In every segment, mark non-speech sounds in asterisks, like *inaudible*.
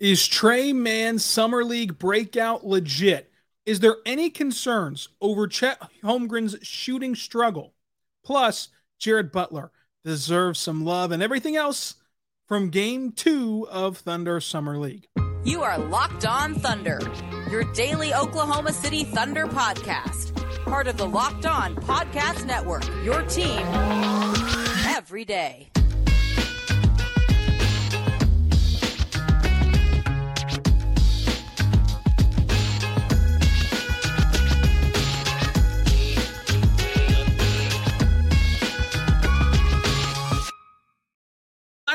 Is Tre Mann Summer League breakout legit? Is there any concerns over Chet Holmgren's shooting struggle? Plus, Jared Butler deserves some love and everything else from game two of Thunder Summer League. You are Locked On Thunder, your daily Oklahoma City Thunder podcast. Part of the Locked On Podcast Network, your team every day.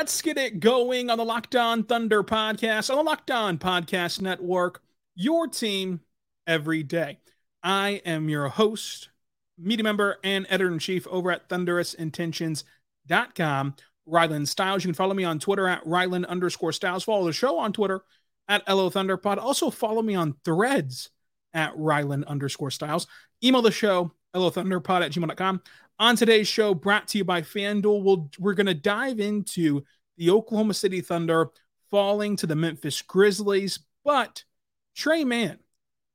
Let's get it going on the Locked On Thunder podcast, on the Locked On Podcast Network, your team every day. I am your host, media member, and editor in chief over at thunderousintentions.com, Ryland Styles. You can follow me on Twitter at Ryland underscore Styles. Follow the show on Twitter at LO Thunderpod. Also follow me on threads at Ryland underscore Styles. Email the show, LOThunderpod at gmail.com. On today's show, brought to you by FanDuel, we'll, we're going to dive into the Oklahoma City Thunder falling to the Memphis Grizzlies, but Tre Mann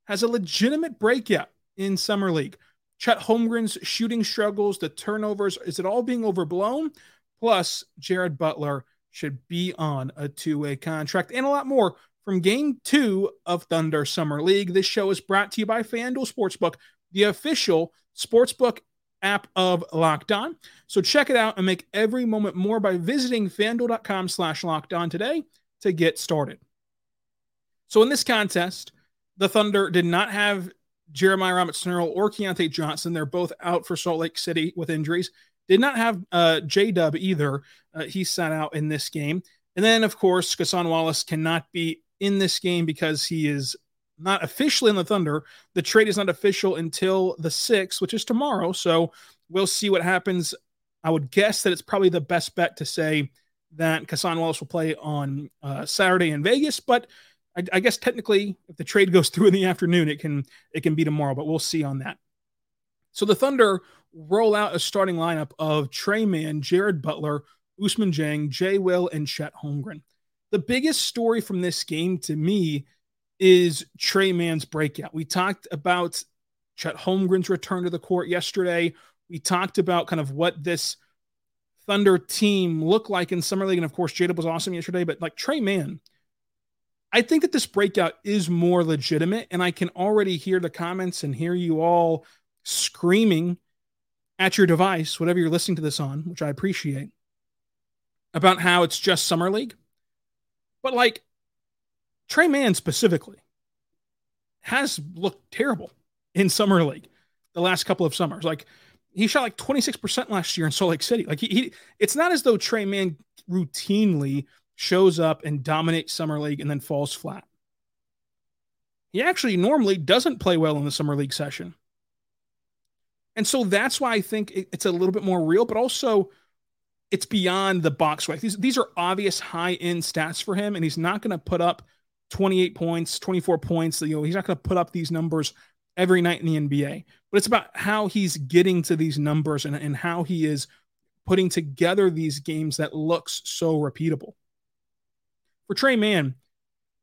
has a legitimate breakout in Summer League. Chet Holmgren's shooting struggles, the turnovers, is it all being overblown? Plus, Jared Butler should be on a two way contract and a lot more from game two of Thunder Summer League. This show is brought to you by FanDuel Sportsbook, the official sportsbook app of Locked On. So check it out and make every moment more by visiting fanduel.com slash locked on today to get started. So in this contest, the Thunder did not have Jeremiah Robinson or Keyontae Johnson. They're both out for Salt Lake City with injuries. Did not have uh, J Dub either. Uh, he sat out in this game. And then, of course, Cason Wallace cannot be in this game because he is not officially in the Thunder. The trade is not official until the 6th, which is tomorrow. So we'll see what happens. I would guess that it's probably the best bet to say that Cason Wallace will play on uh, Saturday in Vegas, but I, I, guess technically, if the trade *laughs* goes through in the afternoon, it can it can be tomorrow. But we'll see on that. So the Thunder roll out a starting lineup of Tre Mann, Jared Butler, Ousmane Dieng, Jay Will, and Chet Holmgren. The biggest story from this game to me is Tre Mann's breakout. We talked about Chet Holmgren's return to the court yesterday. We talked about kind of what this Thunder team looked like in Summer League. And of course, Jada was awesome yesterday, but like Tre Mann, I think that this breakout is more legitimate. And I can already hear the comments and hear you all screaming at your device, whatever you're listening to this on, which I appreciate, about how it's just Summer League. But like, Tre Mann specifically has looked terrible in summer league the last couple of summers. Like he shot like 26% last year in Salt Lake City. Like he, he it's not as though Tre Mann routinely shows up and dominates summer league and then falls flat. He actually normally doesn't play well in the summer league session. And so that's why I think it's a little bit more real, but also it's beyond the box. These, these are obvious high end stats for him, and he's not going to put up – 28 points, 24 points. You know, he's not going to put up these numbers every night in the NBA, but it's about how he's getting to these numbers and, and how he is putting together these games that looks so repeatable. For Tre Mann,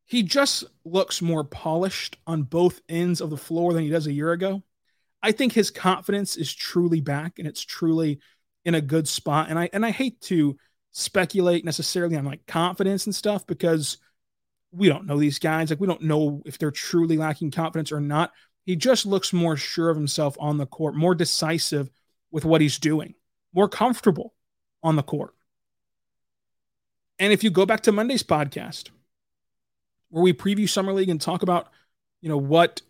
he just looks more polished on both ends of the floor than he does a year ago. I think his confidence is truly back and it's truly in a good spot. And I and I hate to speculate necessarily on like confidence and stuff because we don't know these guys. Like we don't know if they're truly lacking confidence or not. He just looks more sure of himself on the court, more decisive with what he's doing, more comfortable on the court. And if you go back to Monday's podcast, where we preview summer league and talk about, you know, what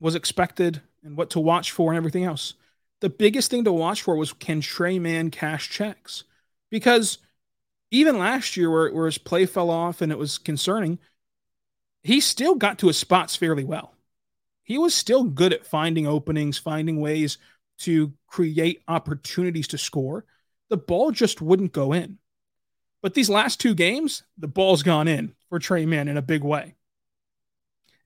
was expected and what to watch for and everything else, the biggest thing to watch for was can Tre Mann cash checks? Because even last year, where, where his play fell off and it was concerning, he still got to his spots fairly well. He was still good at finding openings, finding ways to create opportunities to score. The ball just wouldn't go in. But these last two games, the ball's gone in for Tre Mann in a big way.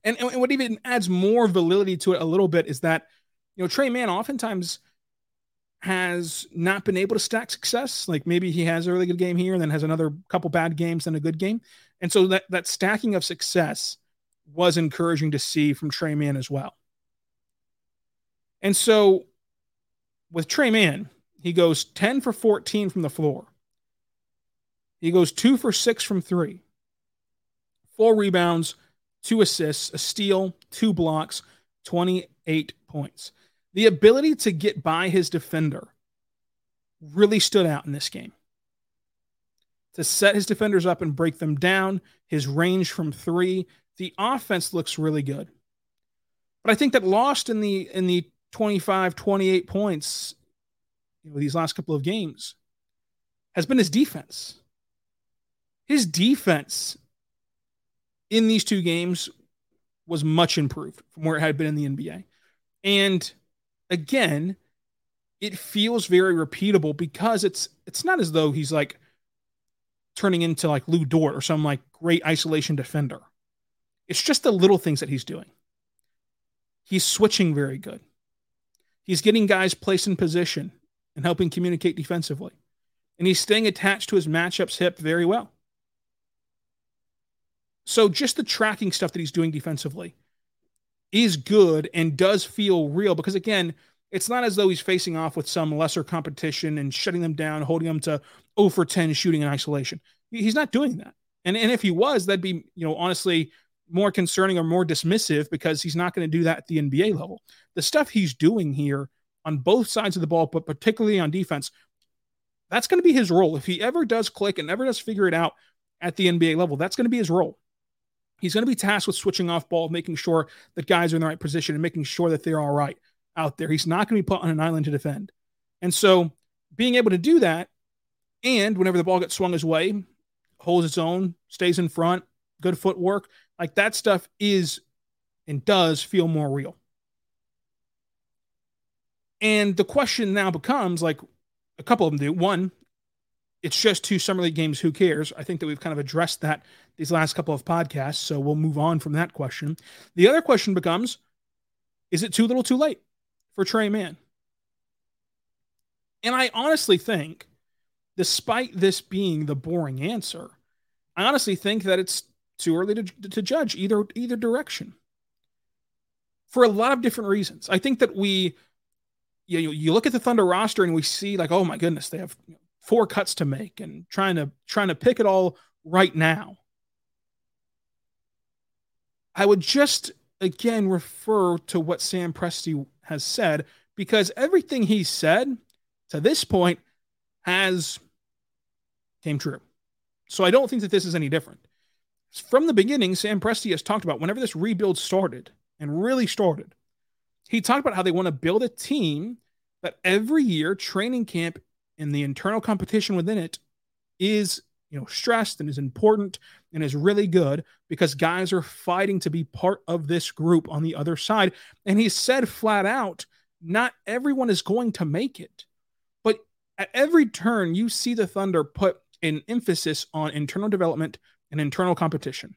And, and what even adds more validity to it a little bit is that, you know, Tre Mann oftentimes has not been able to stack success. Like maybe he has a really good game here and then has another couple bad games and a good game. And so that, that stacking of success was encouraging to see from Tre Mann as well. And so with Tre Mann, he goes 10 for 14 from the floor. He goes two for six from three, four rebounds, two assists, a steal, two blocks, 28 points. The ability to get by his defender really stood out in this game. To set his defenders up and break them down, his range from three, the offense looks really good. But I think that lost in the in the 25, 28 points you know, these last couple of games has been his defense. His defense in these two games was much improved from where it had been in the NBA. And again, it feels very repeatable because it's it's not as though he's like turning into like Lu Dort or some like great isolation defender. It's just the little things that he's doing. He's switching very good. He's getting guys placed in position and helping communicate defensively. And he's staying attached to his matchups hip very well. So just the tracking stuff that he's doing defensively is good and does feel real because again, it's not as though he's facing off with some lesser competition and shutting them down, holding them to 0 for 10 shooting in isolation. He's not doing that. And, and if he was, that'd be, you know, honestly more concerning or more dismissive because he's not going to do that at the NBA level. The stuff he's doing here on both sides of the ball, but particularly on defense, that's going to be his role. If he ever does click and ever does figure it out at the NBA level, that's going to be his role. He's going to be tasked with switching off ball, making sure that guys are in the right position and making sure that they're all right out there. He's not going to be put on an island to defend. And so being able to do that, and whenever the ball gets swung his way, holds its own, stays in front, good footwork, like that stuff is and does feel more real. And the question now becomes like a couple of them do. One, it's just two summer league games. Who cares? I think that we've kind of addressed that these last couple of podcasts. So we'll move on from that question. The other question becomes is it too little too late for Tre Mann? And I honestly think, despite this being the boring answer, I honestly think that it's too early to, to judge either either direction for a lot of different reasons. I think that we you know, you look at the Thunder roster and we see like, oh my goodness, they have four cuts to make and trying to trying to pick it all right now. I would just again refer to what Sam Presti has said because everything he said to this point has came true. So I don't think that this is any different. From the beginning, Sam Presti has talked about whenever this rebuild started and really started, he talked about how they want to build a team that every year training camp and the internal competition within it is you know stressed and is important and is really good because guys are fighting to be part of this group on the other side and he said flat out not everyone is going to make it but at every turn you see the thunder put an emphasis on internal development and internal competition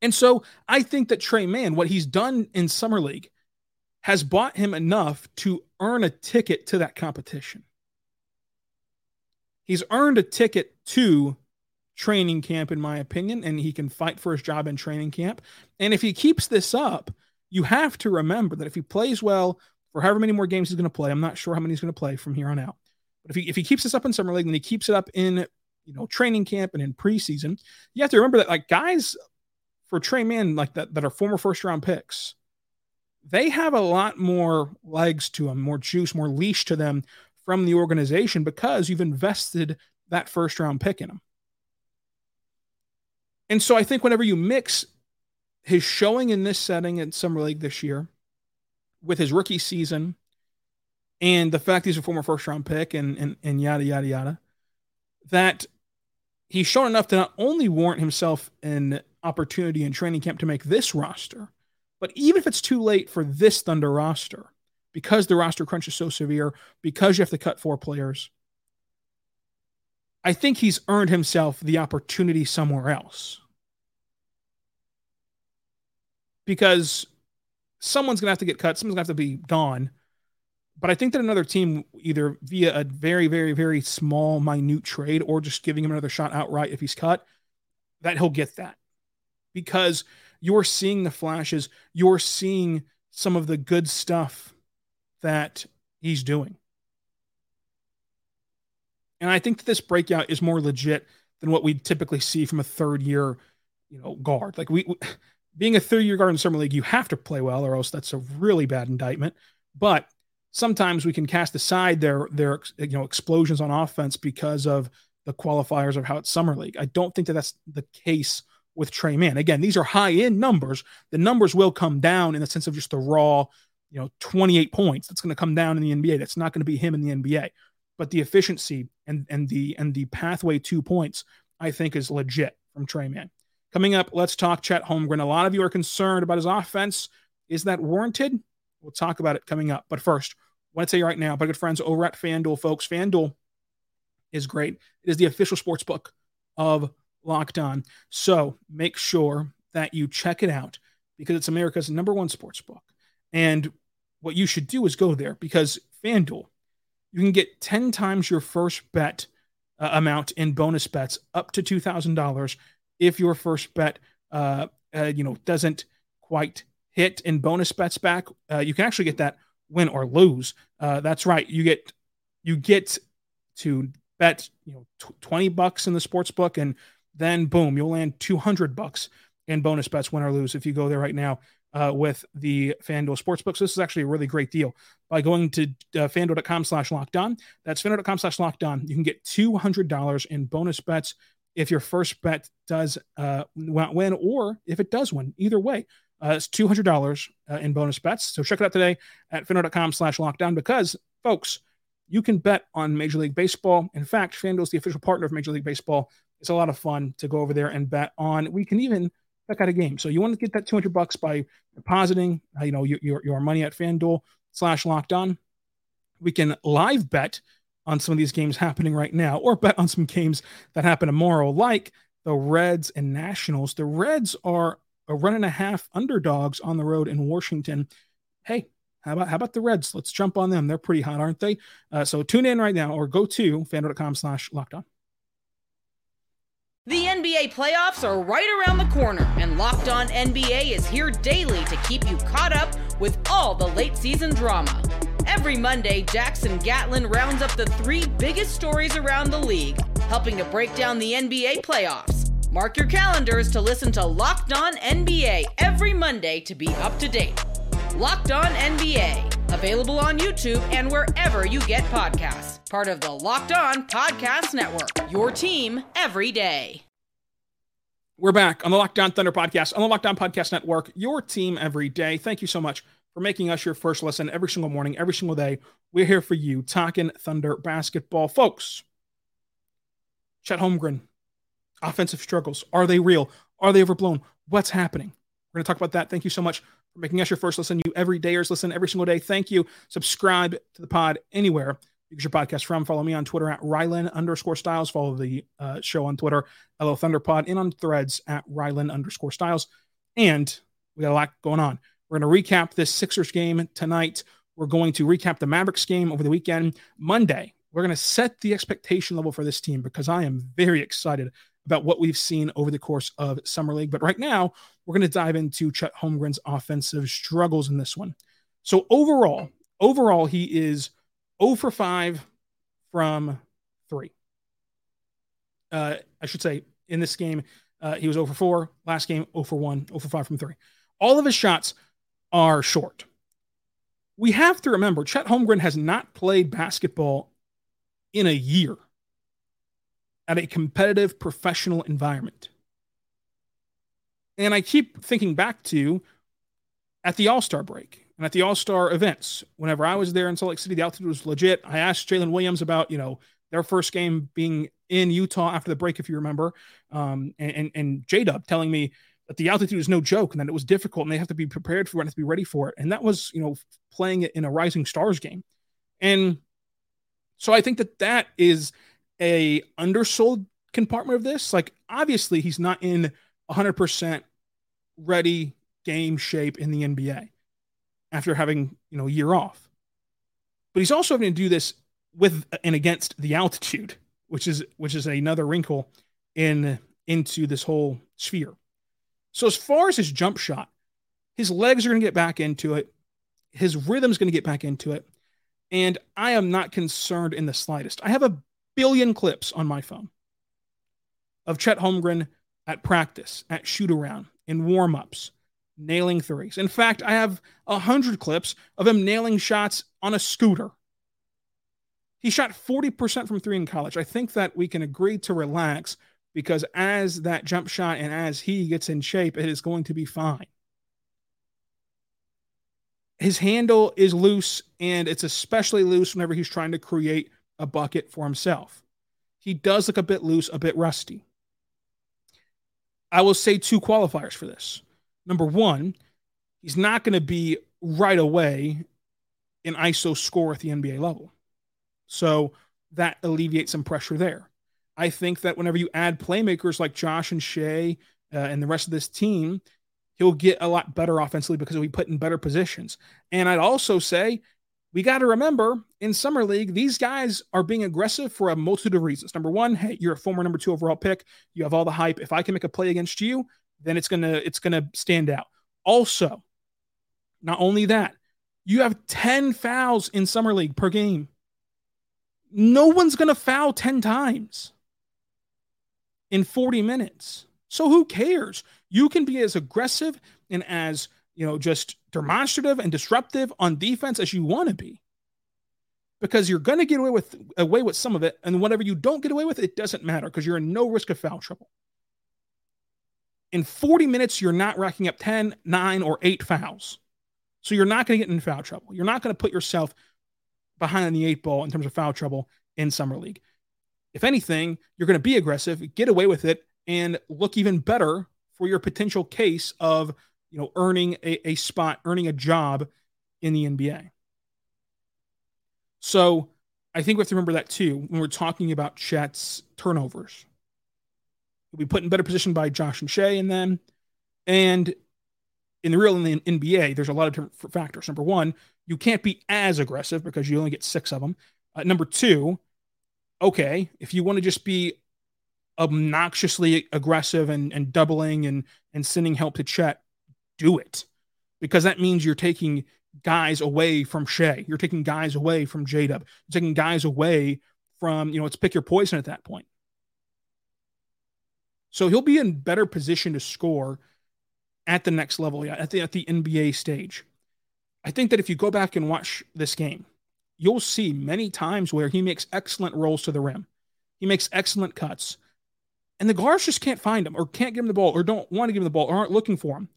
and so i think that Tre Mann what he's done in summer league has bought him enough to earn a ticket to that competition. He's earned a ticket to training camp, in my opinion, and he can fight for his job in training camp. And if he keeps this up, you have to remember that if he plays well for however many more games he's going to play, I'm not sure how many he's going to play from here on out. But if he if he keeps this up in summer league and he keeps it up in you know training camp and in preseason, you have to remember that like guys for Tre Mann like that that are former first round picks they have a lot more legs to them, more juice, more leash to them from the organization because you've invested that first round pick in them. And so I think whenever you mix his showing in this setting at Summer League this year with his rookie season and the fact he's a former first round pick and, and, and yada, yada, yada, that he's shown enough to not only warrant himself an opportunity in training camp to make this roster. But even if it's too late for this Thunder roster, because the roster crunch is so severe, because you have to cut four players, I think he's earned himself the opportunity somewhere else. Because someone's going to have to get cut, someone's going to have to be gone. But I think that another team, either via a very, very, very small, minute trade or just giving him another shot outright if he's cut, that he'll get that. Because you're seeing the flashes, you're seeing some of the good stuff that he's doing. And I think that this breakout is more legit than what we typically see from a third year, you know, guard. Like we, we being a third year guard in summer league, you have to play well, or else that's a really bad indictment. But sometimes we can cast aside their their you know explosions on offense because of the qualifiers of how it's summer league. I don't think that that's the case with Tre Mann. Again, these are high end numbers. The numbers will come down in the sense of just the raw, you know, 28 points. That's going to come down in the NBA. That's not going to be him in the NBA but the efficiency and and the and the pathway to points I think is legit from Tre Mann. Coming up, let's talk Chet Holmgren. A lot of you are concerned about his offense. Is that warranted? We'll talk about it coming up. But first, I want to tell you right now, my good friends over at FanDuel, folks, FanDuel is great. It is the official sports book of Locked On. So make sure that you check it out because it's America's number one sports book. And what you should do is go there because FanDuel you can get 10 times your first bet uh, amount in bonus bets up to $2,000 if your first bet, uh, uh, you know, doesn't quite hit in bonus bets back. Uh, you can actually get that win or lose. Uh, that's right. You get, you get to bet, you know, t- 20 bucks in the sports book and then boom, you'll land 200 bucks in bonus bets, win or lose. If you go there right now, uh, with the FanDuel Sportsbook. So this is actually a really great deal. By going to uh, fanduel.com slash locked on, that's fanduel.com slash locked on, you can get $200 in bonus bets if your first bet does uh, win or if it does win. Either way, uh, it's $200 uh, in bonus bets. So check it out today at fanduel.com slash locked on because, folks, you can bet on Major League Baseball. In fact, FanDuel is the official partner of Major League Baseball. It's a lot of fun to go over there and bet on. We can even – check out a game. So you want to get that 200 bucks by depositing, uh, you know, your, your, your money at FanDuel slash locked on. We can live bet on some of these games happening right now or bet on some games that happen tomorrow, like the Reds and Nationals. The Reds are a run and a half underdogs on the road in Washington. Hey, how about how about the Reds? Let's jump on them. They're pretty hot, aren't they? Uh, so tune in right now or go to fanduel.com slash locked on. The NBA playoffs are right around the corner, and Locked On NBA is here daily to keep you caught up with all the late season drama. Every Monday, Jackson Gatlin rounds up the three biggest stories around the league, helping to break down the NBA playoffs. Mark your calendars to listen to Locked On NBA every Monday to be up to date. Locked On NBA, available on YouTube and wherever you get podcasts part of the Locked On Podcast Network. Your team every day. We're back on the Locked On Thunder podcast on the Locked On Podcast Network. Your team every day. Thank you so much for making us your first listen every single morning, every single day. We're here for you talking Thunder basketball, folks. Chet Holmgren, offensive struggles. Are they real? Are they overblown? What's happening? We're going to talk about that. Thank you so much for making us your first listen. You every dayers listen every single day. Thank you. Subscribe to the pod anywhere you get your podcast from. Follow me on Twitter at Rylan underscore Styles. Follow the uh, show on Twitter, LO Thunderpod, and on threads at Rylan underscore Styles. And we got a lot going on. We're going to recap this Sixers game tonight. We're going to recap the Mavericks game over the weekend. Monday, we're going to set the expectation level for this team because I am very excited about what we've seen over the course of Summer League. But right now, we're going to dive into Chet Holmgren's offensive struggles in this one. So overall, overall, he is – 0 for 5 from 3. Uh, I should say in this game, uh, he was 0 for 4. Last game, 0 for 1, 0 for 5 from 3. All of his shots are short. We have to remember Chet Holmgren has not played basketball in a year at a competitive professional environment. And I keep thinking back to at the All Star break and at the All Star events, whenever I was there in Salt Lake City, the altitude was legit. I asked Jalen Williams about, you know, their first game being in Utah after the break, if you remember, um, and and, and J Dub telling me that the altitude is no joke and that it was difficult and they have to be prepared for it and have to be ready for it. And that was, you know, playing it in a Rising Stars game. And so I think that that is a undersold compartment of this. Like, obviously, he's not in 100% ready game shape in the NBA after having, you know, a year off. But he's also having to do this with and against the altitude, which is which is another wrinkle in into this whole sphere. So as far as his jump shot, his legs are going to get back into it. His rhythm's going to get back into it. And I am not concerned in the slightest. I have a billion clips on my phone of Chet Holmgren at practice, at shoot around, in warm ups, nailing threes. In fact, I have a hundred clips of him nailing shots on a scooter. He shot 40% from three in college. I think that we can agree to relax because as that jump shot and as he gets in shape, it is going to be fine. His handle is loose, and it's especially loose whenever he's trying to create a bucket for himself. He does look a bit loose, a bit rusty. I will say two qualifiers for this. Number one, he's not going to be right away an ISO score at the NBA level. So that alleviates some pressure there. I think that whenever you add playmakers like Josh and Shai uh, and the rest of this team, he'll get a lot better offensively because he'll be put in better positions. And I'd also say we got to remember in summer league, these guys are being aggressive for a multitude of reasons. Number one, hey, you're a former number two overall pick. You have all the hype. If I can make a play against you, then it's gonna it's gonna stand out. Also, not only that, you have 10 fouls in summer league per game. No one's gonna foul 10 times in 40 minutes. So who cares? You can be as aggressive and as, you know, just demonstrative and disruptive on defense as you want to be. Because you're going to get away with away with some of it and whatever you don't get away with it doesn't matter because you're in no risk of foul trouble. In 40 minutes you're not racking up 10, 9 or 8 fouls. So you're not going to get in foul trouble. You're not going to put yourself behind the eight ball in terms of foul trouble in summer league if anything, you're going to be aggressive, get away with it, and look even better for your potential case of you know earning a, a spot, earning a job in the NBA. So I think we have to remember that too when we're talking about Chet's turnovers. He'll be put in better position by Josh and Shai and them. And in the real in the NBA, there's a lot of different factors. Number one, you can't be as aggressive because you only get six of them. Uh, number two, okay, if you want to just be obnoxiously aggressive and, and doubling and, and sending help to Chet, do it. Because that means you're taking guys away from Shai. You're taking guys away from J Dub. You're taking guys away from, you know, let's pick your poison at that point. So he'll be in better position to score at the next level, at the, at the NBA stage. I think that if you go back and watch this game, you'll see many times where he makes excellent rolls to the rim. He makes excellent cuts. And the guards just can't find him or can't give him the ball or don't want to give him the ball or aren't looking for him.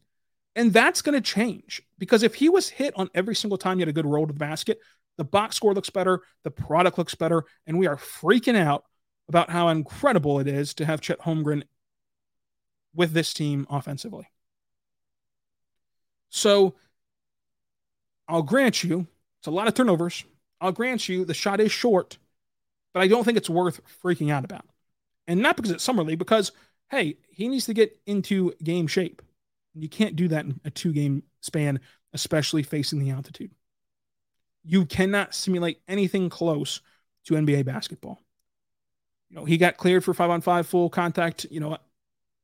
And that's going to change because if he was hit on every single time he had a good roll to the basket, the box score looks better, the product looks better, and we are freaking out about how incredible it is to have Chet Holmgren with this team offensively. So I'll grant you, it's a lot of turnovers. I'll grant you the shot is short, but I don't think it's worth freaking out about. And not because it's summer league, because hey, he needs to get into game shape. You can't do that in a two game span, especially facing the altitude. You cannot simulate anything close to NBA basketball. You know, he got cleared for five on five full contact, you know,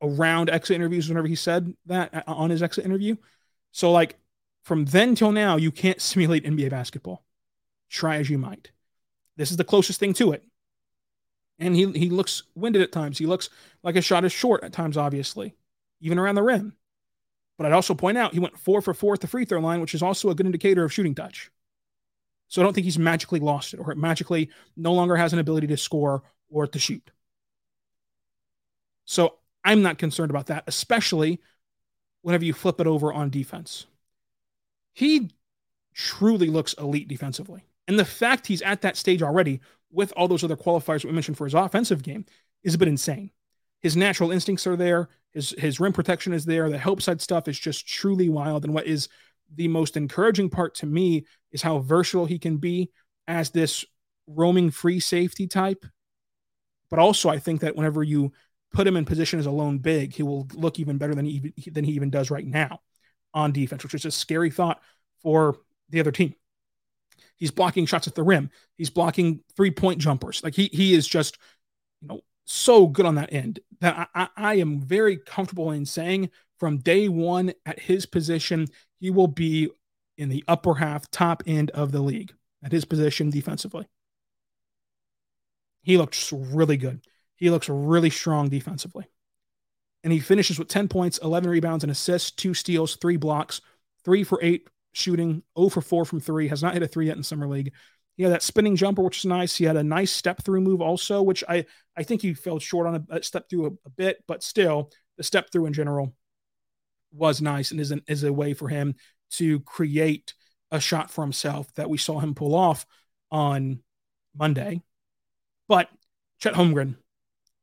around exit interviews whenever he said that uh, on his exit interview. So, like, from then till now, you can't *laughs* simulate NBA basketball try as you might. This is the closest thing to it. And he, he looks winded at times. He looks like a shot is short at times, obviously, even around the rim. But I'd also point out he went four for four at the free throw line, which is also a good indicator of shooting touch. So I don't think he's magically lost it or magically no longer has an ability to score or to shoot. So I'm not concerned about that, especially whenever you flip it over on defense. He truly looks elite defensively. And the fact he's at that stage already with all those other qualifiers we mentioned for his offensive game is a bit insane. His natural instincts are there. His his rim protection is there. The help side stuff is just truly wild. And what is the most encouraging part to me is how versatile he can be as this roaming free safety type. But also, I think that whenever you put him in position as a lone big, he will look even better than he than he even does right now on defense, which is a scary thought for the other team. He's blocking shots at the rim. He's blocking three point jumpers. Like he he is just you know so good on that end that I, I am very comfortable in saying from day one at his position he will be in the upper half, top end of the league at his position defensively. He looks really good. He looks really strong defensively. And he finishes with 10 points, 11 rebounds, and assists, two steals, three blocks, three for eight shooting, 0 for 4 from three, has not hit a three yet in Summer League. Had that spinning jumper, which is nice. He had a nice step through move also, which I, I think he fell short on a, a step through a, a, bit, but still, the step through in general was nice and is, an, is a way for him to create a shot for himself that we saw him pull off on Monday. But Chet Holmgren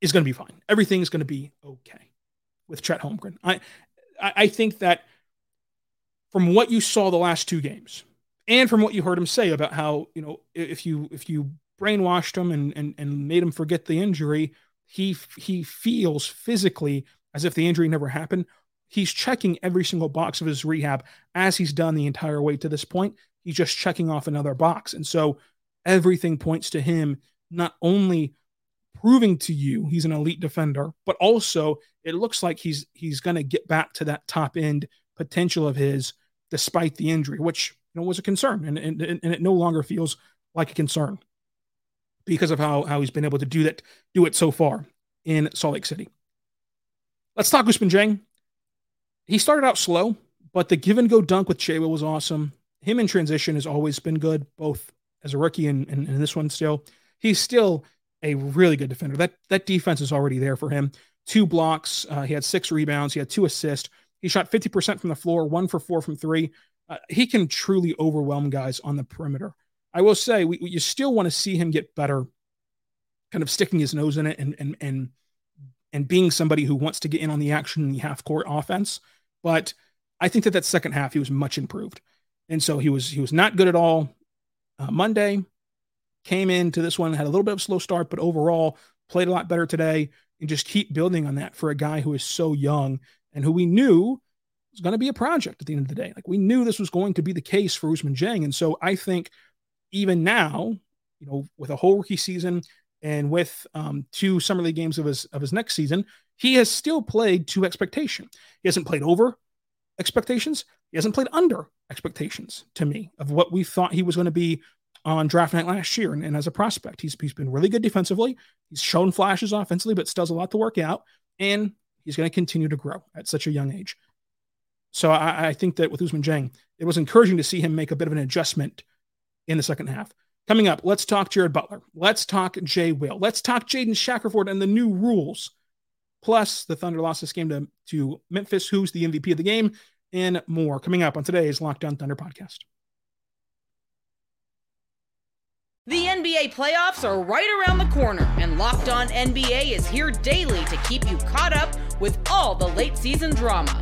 is going to be fine. Everything's going to be okay with Chet Holmgren. I, I think that from what you saw the last two games, and from what you heard him say about how you know if you if you brainwashed him and and, and made him forget the injury, he he feels physically as if the injury never happened. He's checking every single box of his rehab as he's done the entire way to this point. He's just checking off another box, and so everything points to him not only proving to you he's an elite defender, but also it looks like he's he's going to get back to that top end potential of his despite the injury, which know was a concern, and and, and it no longer feels like a concern because of how how he's been able to do that do it so far in Salt Lake City. Let's talk Ousmane Dieng. He started out slow, but the give and go dunk with Chewa was awesome. Him in transition has always been good, both as a rookie and, and, and this one still. He's still a really good defender. That that defense is already there for him. Two blocks. Uh, he had six rebounds. He had two assists. He shot 50% from the floor, one for four from three. Uh, he can truly overwhelm guys on the perimeter. I will say, we, we, you still want to see him get better, kind of sticking his nose in it and and and and being somebody who wants to get in on the action in the half court offense. But I think that that second half he was much improved, and so he was he was not good at all uh, Monday. Came into this one had a little bit of a slow start, but overall played a lot better today, and just keep building on that for a guy who is so young and who we knew going to be a project at the end of the day. Like we knew this was going to be the case for Ousmane Dieng. And so I think even now, you know, with a whole rookie season and with um, two summer league games of his of his next season, he has still played to expectation. He hasn't played over expectations. He hasn't played under expectations to me of what we thought he was going to be on draft night last year and, and as a prospect. He's, he's been really good defensively. He's shown flashes offensively, but still has a lot to work out. And he's going to continue to grow at such a young age. So I, I think that with Ousmane Dieng, it was encouraging to see him make a bit of an adjustment in the second half. Coming up, let's talk Jared Butler. Let's talk Jay Will. Let's talk Jaden Shackelford and the new rules. Plus, the Thunder lost this game to, to Memphis, who's the MVP of the game, and more. Coming up on today's Locked On Thunder podcast. The NBA playoffs are right around the corner, and Locked On NBA is here daily to keep you caught up with all the late season drama.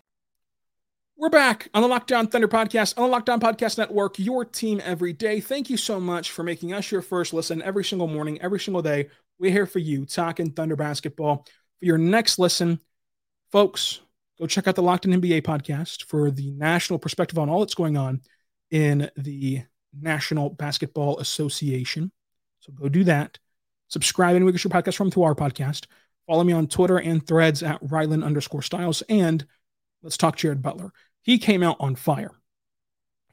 We're back on the Locked On Thunder podcast on the Locked On Podcast Network, your team every day. Thank you so much for making us your first listen every single morning, every single day. We're here for you, talking Thunder basketball. For your next listen, folks, go check out the Locked On NBA podcast for the national perspective on all that's going on in the National Basketball Association. So go do that. Subscribe and we get your podcast from to our podcast. Follow me on Twitter and threads at Ryland underscore styles. And let's talk Jared Butler. He came out on fire.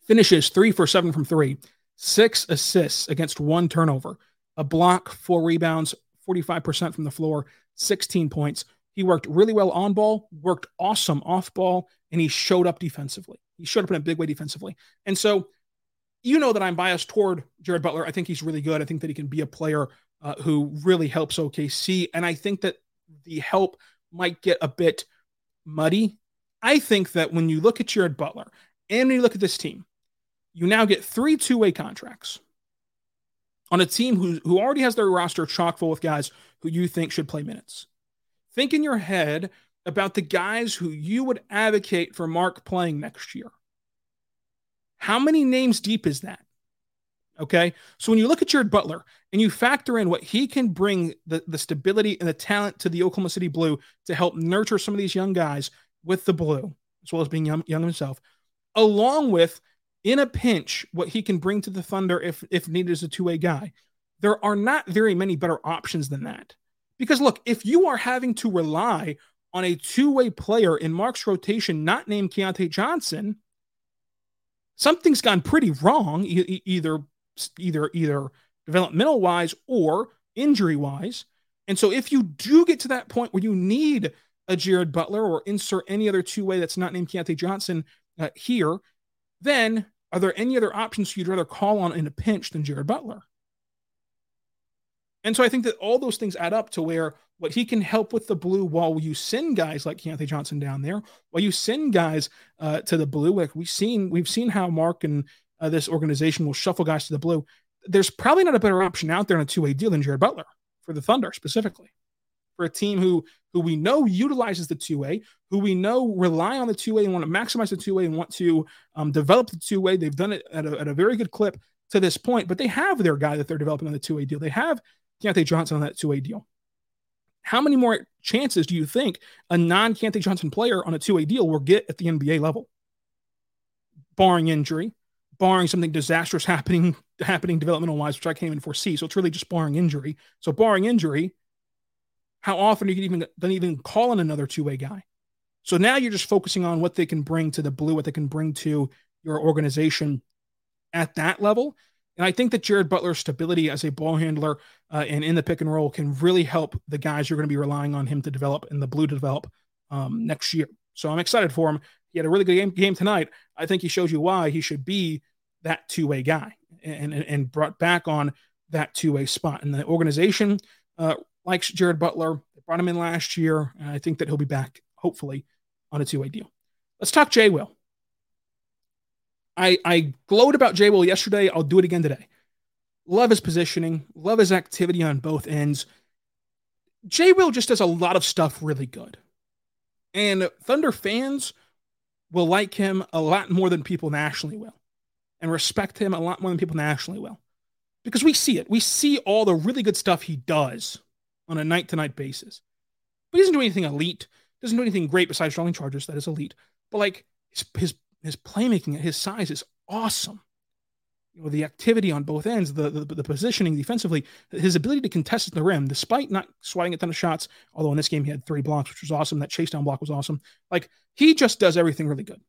Finishes three for seven from three, six assists against one turnover, a block, four rebounds, 45% from the floor, 16 points. He worked really well on ball, worked awesome off ball, and he showed up defensively. He showed up in a big way defensively. And so you know that I'm biased toward Jared Butler. I think he's really good. I think that he can be a player uh, who really helps OKC. And I think that the help might get a bit muddy. I think that when you look at Jared Butler and when you look at this team, you now get three two way contracts on a team who, who already has their roster chock full with guys who you think should play minutes. Think in your head about the guys who you would advocate for Mark playing next year. How many names deep is that? Okay. So when you look at Jared Butler and you factor in what he can bring the, the stability and the talent to the Oklahoma City Blue to help nurture some of these young guys with the blue, as well as being young, young himself, along with in a pinch what he can bring to the Thunder if if needed as a two-way guy. There are not very many better options than that. Because look, if you are having to rely on a two-way player in Mark's rotation not named Keyontae Johnson, something's gone pretty wrong, e- either either either developmental wise or injury wise. And so if you do get to that point where you need a Jared Butler or insert any other two way that's not named Keyontae Johnson uh, here, then are there any other options you'd rather call on in a pinch than Jared Butler? And so I think that all those things add up to where what he can help with the blue while you send guys like Keyontae Johnson down there, while you send guys uh, to the blue, like we've seen, we've seen how Mark and uh, this organization will shuffle guys to the blue. There's probably not a better option out there in a two way deal than Jared Butler for the Thunder specifically. For a team who who we know utilizes the two way, who we know rely on the two way and want to maximize the two way and want to um, develop the two way. They've done it at a, at a very good clip to this point, but they have their guy that they're developing on the two way deal. They have Keyontae Johnson on that two way deal. How many more chances do you think a non Keyontae Johnson player on a two way deal will get at the NBA level? Barring injury, barring something disastrous *laughs* happening happening developmental wise, which I can't even foresee. So it's really just barring injury. So barring injury, how often you can even then even call in another two way guy. So now you're just focusing on what they can bring to the blue, what they can bring to your organization at that level. And I think that Jared Butler's stability as a ball handler uh, and in the pick and roll can really help the guys you're going to be relying on him to develop and the blue to develop um, next year. So I'm excited for him. He had a really good game, game tonight. I think he shows you why he should be that two way guy and, and, and, brought back on that two way spot. And the organization uh, likes Jared Butler. They brought him in last year. And I think that he'll be back, hopefully, on a two way deal. Let's talk Jay Will. I, I glowed about Jay Will yesterday. I'll do it again today. Love his positioning, love his activity on both ends. Jay Will just does a lot of stuff really good. And Thunder fans will like him a lot more than people nationally will and respect him a lot more than people nationally will. Because we see it. We see all the really good stuff he does on a night to night basis. But he doesn't do anything elite, doesn't do anything great besides drawing charges. That is elite. But like his his, his playmaking at his size is awesome. You know, the activity on both ends, the, the, the positioning defensively, his ability to contest at the rim, despite not swatting a ton of shots, although in this game he had three blocks, which was awesome. That chase down block was awesome. Like he just does everything really good.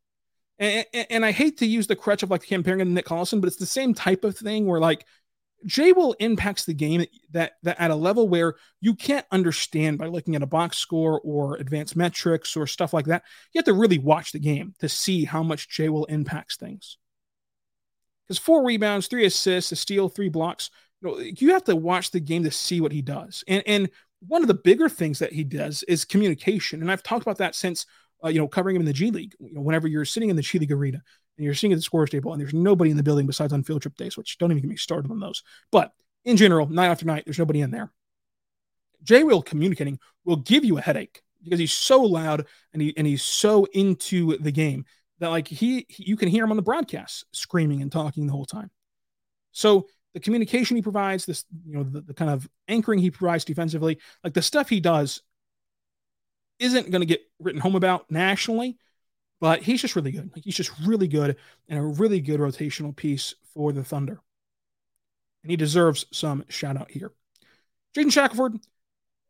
And, and, and I hate to use the crutch of like comparing him to Nick Collison, but it's the same type of thing where like Jay will impacts the game that, that at a level where you can't understand by looking at a box score or advanced metrics or stuff like that. You have to really watch the game to see how much Jay will impacts things. Because four rebounds, three assists, a steal, three blocks. You, know, you have to watch the game to see what he does. And and one of the bigger things that he does is communication. And I've talked about that since uh, you know, covering him in the G League. You know, whenever you're sitting in the G League arena and you're sitting at the scorer's table and there's nobody in the building besides on field trip days, which don't even get me started on those. But in general, night after night, there's nobody in there. Jay Will communicating will give you a headache because he's so loud and he and he's so into the game that like he you can hear him on the broadcast screaming and talking the whole time. So the communication he provides, this you know the, the kind of anchoring he provides defensively, like the stuff he does isn't going to get written home about nationally, but he's just really good. Like he's just really good and a really good rotational piece for the Thunder. And he deserves some shout out here. Jaden Shackelford,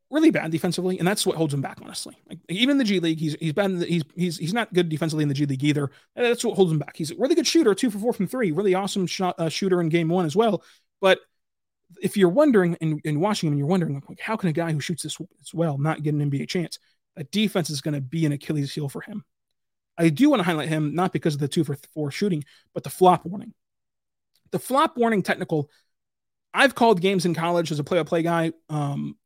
really bad defensively, and that's what holds him back, honestly. Like even in the G League, he's he's bad. He's he's he's not good defensively in the G League either. And that's what holds him back. He's a really good shooter, two for four from three, really awesome shot uh, shooter in game one as well. But if you're wondering and, and watching him, and you're wondering like, how can a guy who shoots this, this well not get an NBA chance? that defense is going to be an Achilles heel for him. I do want to highlight him not because of the two for four shooting, but the flop warning. The flop warning technical. I've called games in college as a play-by-play guy. Um,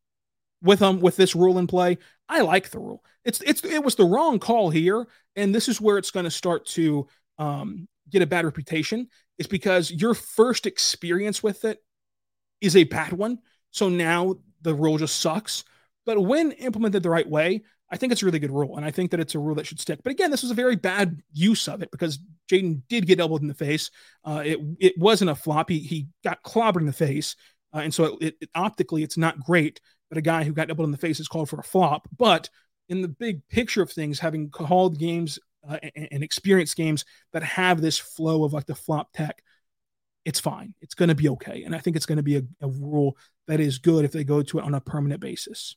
with them with this rule in play, I like the rule. It's it's it was the wrong call here, and this is where it's going to start to um, get a bad reputation. Is because your first experience with it is a bad one. So now the rule just sucks. But when implemented the right way, I think it's a really good rule, and I think that it's a rule that should stick. But again, this was a very bad use of it because Jaden did get elbowed in the face. Uh, it it wasn't a flop; he he got clobbered in the face, uh, and so it, it, optically it's not great. But a guy who got elbowed in the face is called for a flop. But in the big picture of things, having called games uh, and, and experienced games that have this flow of like the flop tech, it's fine. It's going to be okay, and I think it's going to be a, a rule that is good if they go to it on a permanent basis.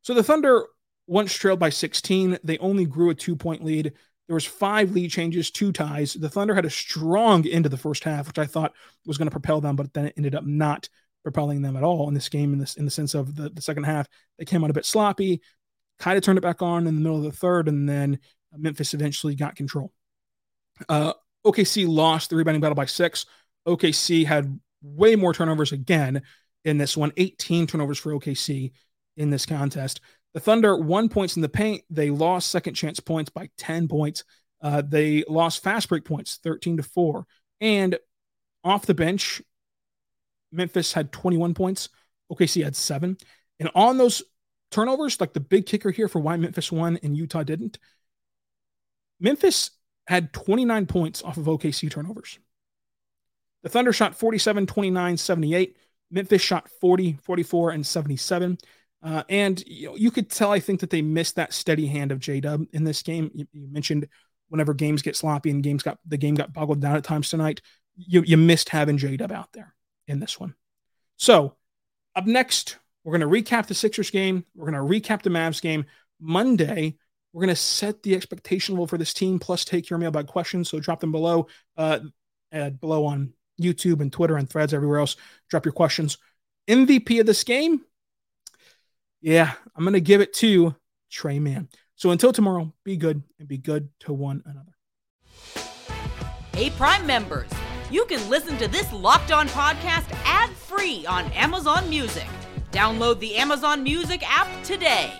So the Thunder once trailed by 16, they only grew a two point lead. There was five lead changes, two ties. The Thunder had a strong end of the first half, which I thought was going to propel them, but then it ended up not propelling them at all in this game. In this, in the sense of the, the second half, they came out a bit sloppy, kind of turned it back on in the middle of the third, and then Memphis eventually got control. Uh, OKC lost the rebounding battle by six. OKC had way more turnovers again in this one, 18 turnovers for OKC in this contest. The Thunder won points in the paint. They lost second chance points by 10 points. Uh, they lost fast break points 13 to 4. And off the bench, Memphis had 21 points. OKC had seven. And on those turnovers, like the big kicker here for why Memphis won and Utah didn't, Memphis had 29 points off of OKC turnovers. The Thunder shot 47, 29, 78. Memphis shot 40, 44, and 77. Uh, and you, know, you, could tell, I think, that they missed that steady hand of J Dub in this game. You, you, mentioned whenever games get sloppy and games got the game got boggled down at times tonight, you, you missed having J Dub out there in this one. So, up next, we're going to recap the Sixers game. We're going to recap the Mavs game. Monday, we're going to set the expectation level for this team, plus take your mailbag questions. So, drop them below, uh, below on YouTube and Twitter and threads everywhere else. Drop your questions. MVP of this game yeah, I'm going to give it to Tre Mann. So until tomorrow, be good and be good to one another. Hey, Prime members, you can listen to this locked on podcast ad free on Amazon Music. Download the Amazon Music app today.